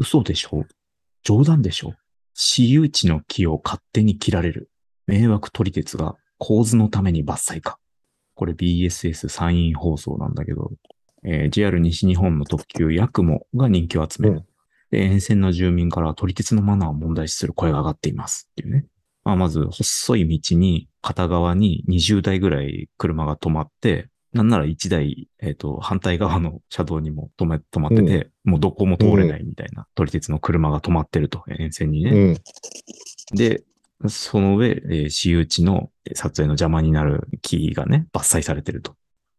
嘘でしょ？冗談でしょ？私有地の木を勝手に切られる。迷惑撮り鉄が構図のために伐採か。これ BSS 山陰放送なんだけど、えー JR 西日本の特急ヤクモが人気を集める。うんで、沿線の住民から撮り鉄のマナーを問題視する声が上がっています。っていうね。まあ、まず、細い道に、片側に20台ぐらい車が止まって、なんなら1台、えっ、と、反対側の車道にも止め、止まってて、もうどこも通れないみたいな、撮り鉄の車が止まってると、沿線にね。うん。で、その上、えー私有地の撮影の邪魔になる木がね、伐採されてると。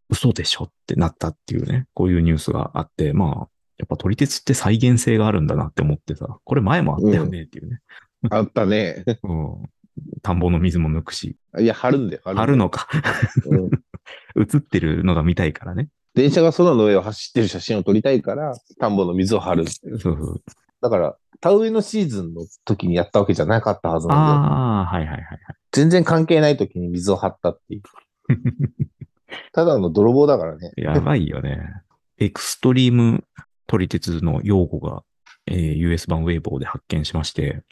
嘘でしょってなったっていうね、こういうニュースがあって、まあ、やっぱ撮り鉄って再現性があるんだなって思ってさ、これ前もあったよねっていうね。あったね。うん。田んぼの水も抜くし、いや、貼るんだよ。貼るのか。うん映ってるのが見たいからね。電車が空の上を走ってる写真を撮りたいから、田んぼの水を張る。そうそう。だから、田植えのシーズンの時にやったわけじゃなかったはずなんだよ。ああ、はいはいはいはい。全然関係ない時に水を張ったっていう。ただの泥棒だからね。やばいよね。エクストリーム撮り鉄の用語が、えー US 版ウェイボーで発見しまして、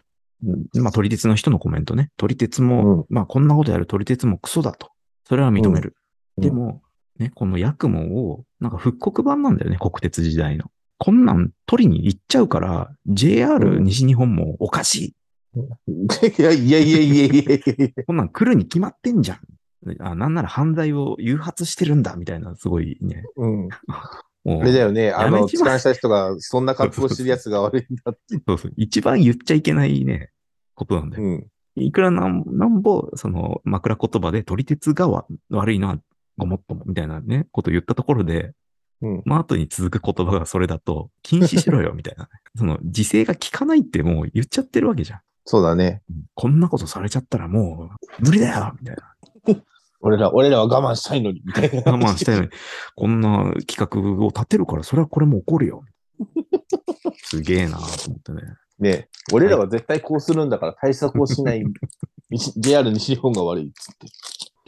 うんまあ、撮り鉄の人のコメントね。撮り鉄も、うんまあ、こんなことやる撮り鉄もクソだと。それは認める。うんでも、ね、このヤクモを、なんか復刻版なんだよね、国鉄時代の。こんなん取りに行っちゃうから、JR 西日本もおかしい。い やいやいやいやいやいやいや。こんなん来るに決まってんじゃん。あなんなら犯罪を誘発してるんだ、みたいな、すごいね。うん。あれだよね。あの、痴漢した人が、そんな格好してるやつが悪いんだって。そうそう。一番言っちゃいけないね、ことなんだよ。うん。いくらなんなんぼ、その、枕言葉で撮り鉄がわ悪いのはごもっとも、みたいなね、こと言ったところで、うん。まあ、後に続く言葉がそれだと、禁止しろよ、みたいなね。その、時勢が効かないってもう言っちゃってるわけじゃん。そうだね。こんなことされちゃったらもう、無理だよみたいな。俺ら、俺らは我慢したいのに、みたいな。我慢したいのに、こんな企画を立てるから、それはこれも起こるよ。すげえなと思ってね。ね俺らは絶対こうするんだから対策をしない。西 JR 西日本が悪いっつって。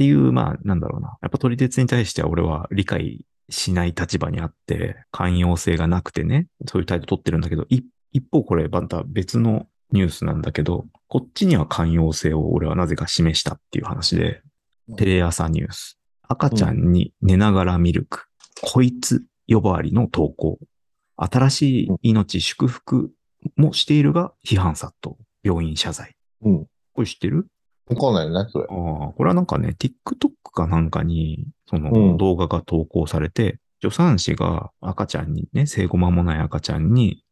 っていう、まあ、なんだろうな。やっぱ撮り鉄に対しては俺は理解しない立場にあって、寛容性がなくてね、そういう態度取ってるんだけど、い一方これまた別のニュースなんだけど、こっちには寛容性を俺はなぜか示したっていう話で、テレ朝ニュース。赤ちゃんに寝ながらミルク。こいつ呼ばわりの投稿。新しい命祝福もしているが批判殺到。病院謝罪。うん。これ知ってる？わかんないよね、それ。ああ、これはなんかね、TikTok かなんかに、そうんの動画が投稿されて、助産師が赤ちゃんにね、生後間もない赤ちゃんに、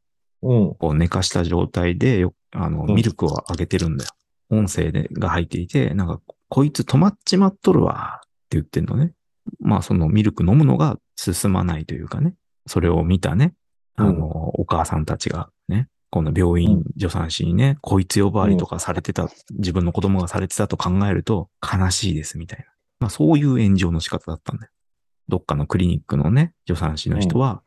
うん。こう寝かした状態でよ、あの、うんミルクをあげてるんだよ。音声でが入っていて、なんか、こいつ止まっちまっとるわ、って言ってんのね。まあ、そのミルク飲むのが進まないというかね。それを見たね、あの、お母さんたちがね、この病院助産師にね、こいつ呼ばわりとかされてた、自分の子供がされてたと考えると悲しいですみたいな。まあそういう炎上の仕方だったんだよ。どっかのクリニックのね、助産師の人は、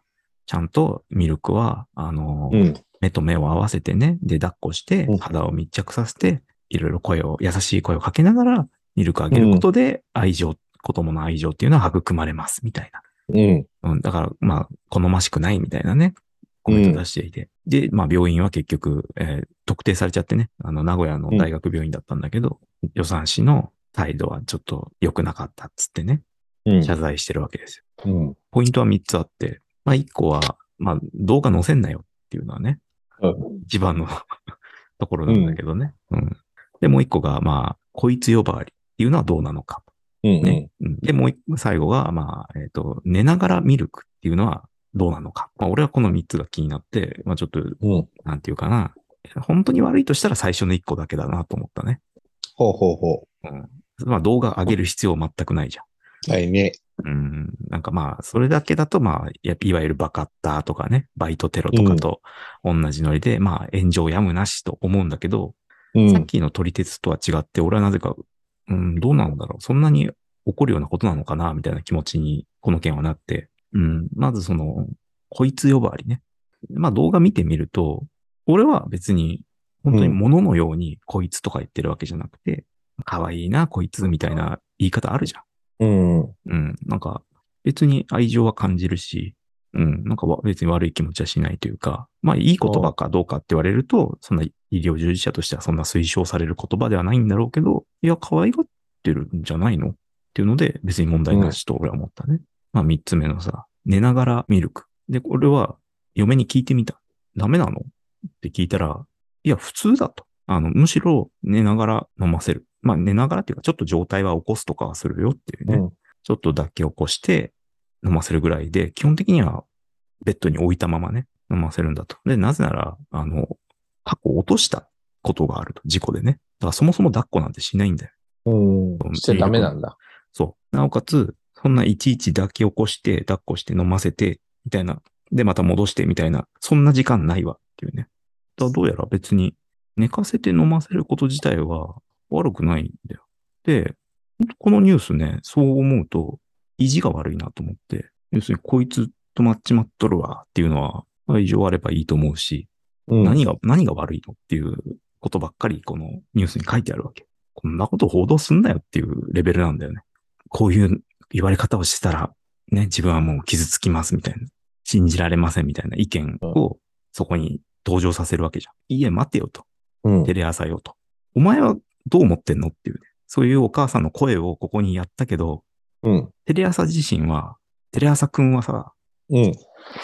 ちゃんとミルクは、あの、うん。目と目を合わせてね、で、抱っこしてうん、肌を密着させて、いろいろ声を、優しい声をかけながら、ミルクをあげることで、愛情、子供の愛情っていうのは育まれます、みたいな。うん。うん、だから、まあ、好ましくないみたいなね、コメント出していて。で、まあ、病院は結局、えー特定されちゃってね、あの、名古屋の大学病院だったんだけど、助産師の態度はちょっと良くなかったっつってね、うん。謝罪してるわけですよ。うん。ポイントは3つあって、まあ、1個は、まあ、動画載せんなよっていうのはね、うん一番の ところなんだけどね。うん。で、もう1個が、まあ、こいつ呼ばわりっていうのはどうなのか。うん。ね。うん、で、もう最後が、まあ、えっ、と、寝ながらミルクっていうのはどうなのか。まあ、俺はこの3つが気になって、まあ、ちょっと、うん。なんていうかな。本当に悪いとしたら最初の1個だけだなと思ったね。ほうほうほうん。まあ、動画上げる必要全くないじゃん。う。はいね。うん。なんかまあ、それだけだと、まあ、やいわゆるバカッターとかね、バイトテロとかと同じノリで、まあ、炎上やむなしと思うんだけど、うん。さっきの撮り鉄とは違って、俺はなぜか、うん、どうなんだろう。そんなに起こるようなことなのかな、みたいな気持ちに、この件はなって。うん、まずその、こいつ呼ばわりね。まあ動画見てみると、俺は別に、本当に物のように、こいつとか言ってるわけじゃなくて、可愛いな、こいつみたいな言い方あるじゃん。うん。うん、なんか、別に愛情は感じるし、うん、なんかわ別に悪い気持ちはしないというか、まあいい言葉かどうかって言われると、そんな医療従事者としてはそんな推奨される言葉ではないんだろうけど、いや、可愛がってるんじゃないのっていうので、別に問題なしと俺は思ったね。まあ三つ目のさ、寝ながらミルク。で、これは嫁に聞いてみた。ダメなの？って聞いたら、いや、普通だと。あの、むしろ寝ながら飲ませる。まあ寝ながらっていうか、ちょっと状態は起こすとかはするよっていうね。うん。ちょっと抱き起こして飲ませるぐらいで、基本的にはベッドに置いたままね、飲ませるんだと。で、なぜなら、あの、過去落としたことがあると、事故でね。だからそもそも抱っこなんてしないんだよ。うん。しちゃダメなんだ。そう。なおかつ、そんないちいち抱き起こして、抱っこして飲ませて、みたいな。で、また戻して、みたいな。そんな時間ないわっていうね。だどうやら別に寝かせて飲ませること自体は悪くないんだよ。で、このニュースね、そう思うと、意地が悪いなと思って。要するに、こいつ止まっちまっとるわっていうのは、愛情あればいいと思うし、うん。何が、何が悪いのっていうことばっかりこのニュースに書いてあるわけ。こんなこと報道すんなよっていうレベルなんだよね。こういう言われ方をしてたら、ね、自分はもう傷つきますみたいな。信じられませんみたいな意見をそこに登場させるわけじゃん。いいえ、待てよと。うんテレ朝よと。お前はどう思ってんのっていうね。そういうお母さんの声をここにやったけど、うん。テレ朝自身は、テレ朝くんはさ、うん。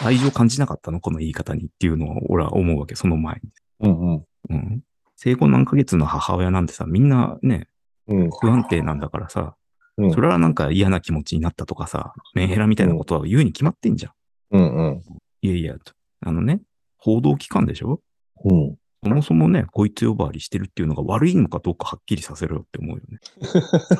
愛情感じなかったの？この言い方にっていうのを俺は思うわけ、その前に。うん。うん。うん。生後何ヶ月の母親なんてさ、みんなね、うん。不安定なんだからさ、うんそれはなんか嫌な気持ちになったとかさ、メンヘラみたいなことは言うに決まってんじゃん。うん。うん。いやいや、とあのね、報道機関でしょ？うん。そもそもね、こいつ呼ばわりしてるっていうのが悪いのかどうかはっきりさせろよって思うよね。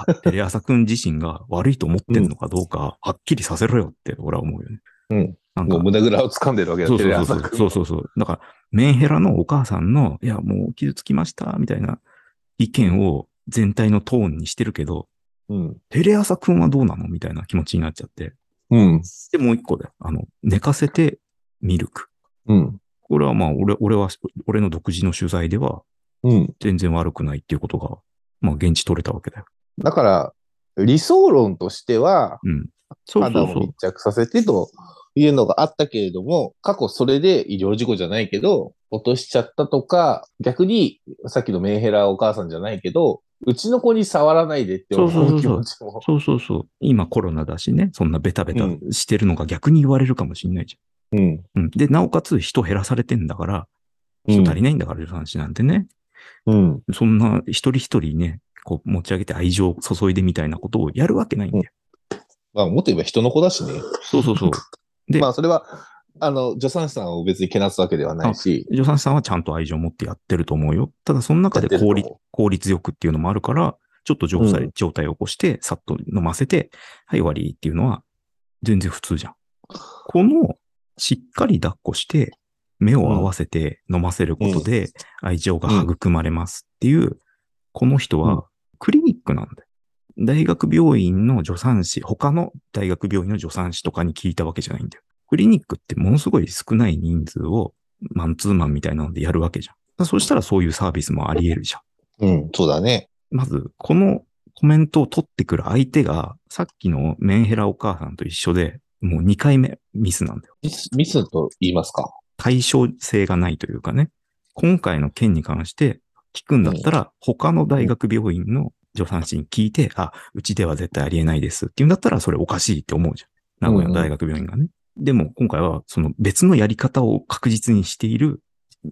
あ テレ朝くん自身が悪いと思ってんのかどうかはっきりさせろよって俺は思うよね。うん。なんかもう胸ぐらを掴んでるわけだ、そうテそうそうそうそうそう。だから、メンヘラのお母さんの、いや、もう傷つきました、みたいな意見を全体のトーンにしてるけど、うん。テレ朝くんはどうなのみたいな気持ちになっちゃって。うん。で、もう一個で、あの、寝かせてミルク。うん。これはまあ、俺、俺は、俺の独自の取材ではうん。全然悪くないっていうことが、まあ、現地取れたわけだよ。だから、理想論としては、うん。そうそうそう肌を密。着させてというのがあったけれども、過去それで医療事故じゃないけど、落としちゃったとか、逆に、さっきのメンヘラお母さんじゃないけど、うちの子に触らないでって思そう気持ちも。そうそうそう。今コロナだしね、そんなベタベタしてるのが逆に言われるかもしんないじうん。ゃん。うん。で、なおかつ人減らされてんだから、人足りないんだから、助産師なんてね。うん。そんな一人一人ね、こう持ち上げて愛情を注いでみたいなことをやるわけないんだよ。まあ、もっと言えば人の子だしね。そうそうそう。でまあ、それは、あの、助産師さんを別にけなすわけではないし、助産師さんはちゃんと愛情を持ってやってると思うよ。ただその中で効率効率よくっていうのもあるから、ちょっと状態,、うん状態を起こして、さっと飲ませて、はい終わりっていうのは全然普通じゃん。この、しっかり抱っこして、目を合わせて飲ませることで愛情が育まれますっていう、この人うんはクリニックなんだよ。大学病院の助産師、他の大学病院の助産師とかに聞いたわけじゃないんだよ。クリニックってものすごい少ない人数をマンツーマンみたいなのでやるわけじゃん。だそしたらそういうサービスもあり得るじゃん。うん、そうだね。まず、このコメントを取ってくる相手が、さっきのメンヘラお母さんと一緒で、もう2回目ミスなんだよ。ミス、ミスと言いますか？対称性がないというかね。今回の件に関して聞くんだったら、他の大学病院の助産師に聞いて、あ、うちでは絶対ありえないですって言うんだったら、それおかしいって思うじゃん。名古屋の大学病院がね。でも今回はその別のやり方を確実にしている、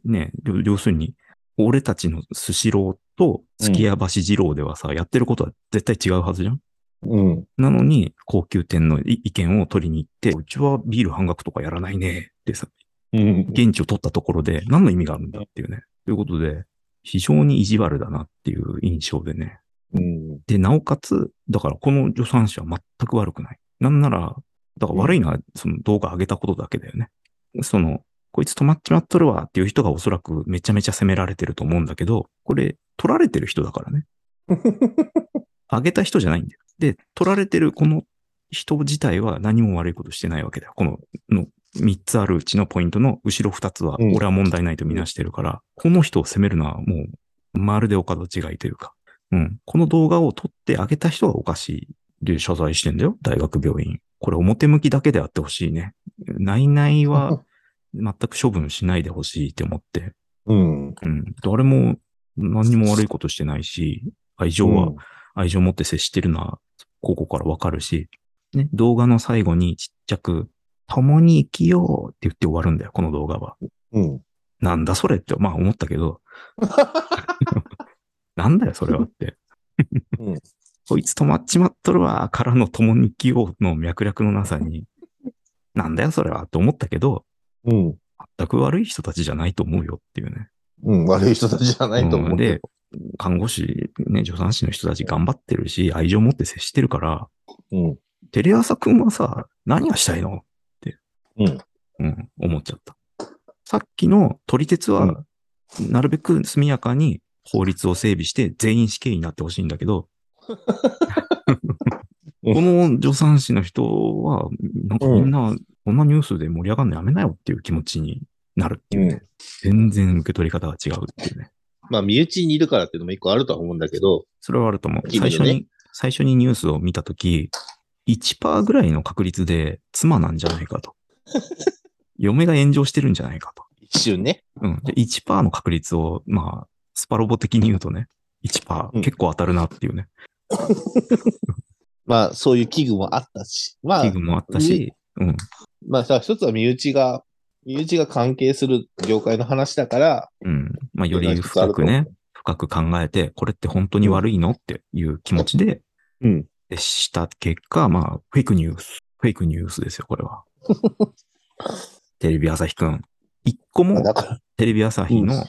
ね、要要するに、俺たちのスシローと月屋橋二郎ではさ、やってることは絶対違うはずじゃんうん。なのに、高級店の意見を取りに行って、うちはビール半額とかやらないねってさ、うん。現地を取ったところで何の意味があるんだっていうね。ということで、非常に意地悪だなっていう印象でね。うん。で、なおかつ、だからこの助産師は全く悪くない。なんなら、だから悪いのはその動画上げたことだけだよね。その、こいつ止まっちまっとるわっていう人がおそらくめちゃめちゃ責められてると思うんだけど、これ取られてる人だからね。上げた人じゃないんだよ。で、取られてるこの人自体は何も悪いことしてないわけだよ。この、の3つあるうちのポイントの後ろ2つは、うん俺は問題ないとみなしてるから、この人を責めるのはもう、まるでお門違いというか、うん。この動画を撮ってあげた人がおかしいで謝罪してんだよ。大学病院。これ表向きだけであってほしいね。内々は 全く処分しないでほしいって思って。うん。うん。誰も何にも悪いことしてないし、愛情は愛情を持って接してるのは、ここからわかるし、ね、動画の最後にちっちゃく、共に生きようって言って終わるんだよ、この動画は。うん。なんだそれって、まあ思ったけど、なんだよ、それはって。うんこいつ止まっちまっとるわ、からの共に生きようの脈絡のなさに、なんだよ、それはって思ったけど、うん。全く悪い人たちじゃないと思うよっていうね。うん。悪い人たちじゃないと思うけでど。、看護師、ね、助産師の人たち頑張ってるし、愛情を持って接してるから、うん。テレ朝くんはさ、何がしたいの？うん。うん、思っちゃった。さっきの撮り鉄は、なるべく速やかに法律を整備して全員死刑になってほしいんだけど、うん この助産師の人は、なんかみんな、こんなニュースで盛り上がるのやめなよっていう気持ちになるっていうね。全然受け取り方が違うっていうね。まあ、身内にいるからっていうのも一個あるとは思うんだけど、それはあると思う。ね最初に、最初にニュースを見たとき、1%ぐらいの確率で妻なんじゃないかと。嫁が炎上してるんじゃないかと。一瞬ね。うん。で、1%の確率を、まあ、スパロボ的に言うとね、1%、うん結構当たるなっていうね、まあ、そういう危惧もあったし。まあ器、具もあったし、うん。まあさ、一つは身内が、身内が関係する業界の話だから、うん。まあ、より深くね、深く考えて、これって本当に悪いのっていう気持ちで、うん。接した結果、まあ、フェイクニュース、フェイクニュースですよ、これは。テレビ朝日くん。一個もだから、テレビ朝日の、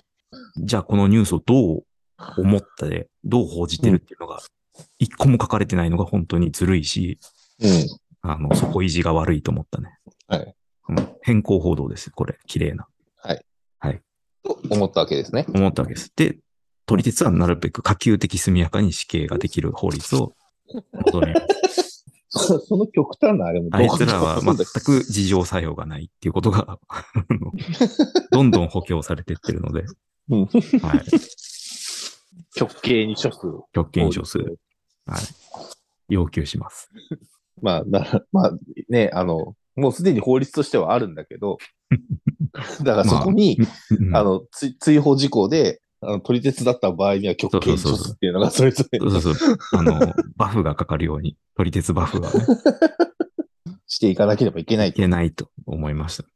じゃあこのニュースをどう思ったで、どう報じてるっていうのが、一個も書かれてないのが本当にずるいし、うん。あの、底意地が悪いと思ったね。はい。うん、変更報道です、これ。綺麗な。と思ったわけですね。思ったわけです。で、撮り鉄はなるべく可及的速やかに死刑ができる法律を求める。そ その極端なあれもあいつらは全く事情作用がないっていうことが、あのどんどん補強されてってるので、うんはい。極刑に処す。極刑に処する。はい。要求します。まあ、だまあね、あの、もうすでに法律としてはあるんだけど、だからそこに、うんあの、つ追放事項で、あの、取り鉄だった場合には極刑に処すっていうのがそれぞれそうそうそう。あの、バフがかかるように、撮り鉄バフがね、していかなければいけないい。けないと思いました。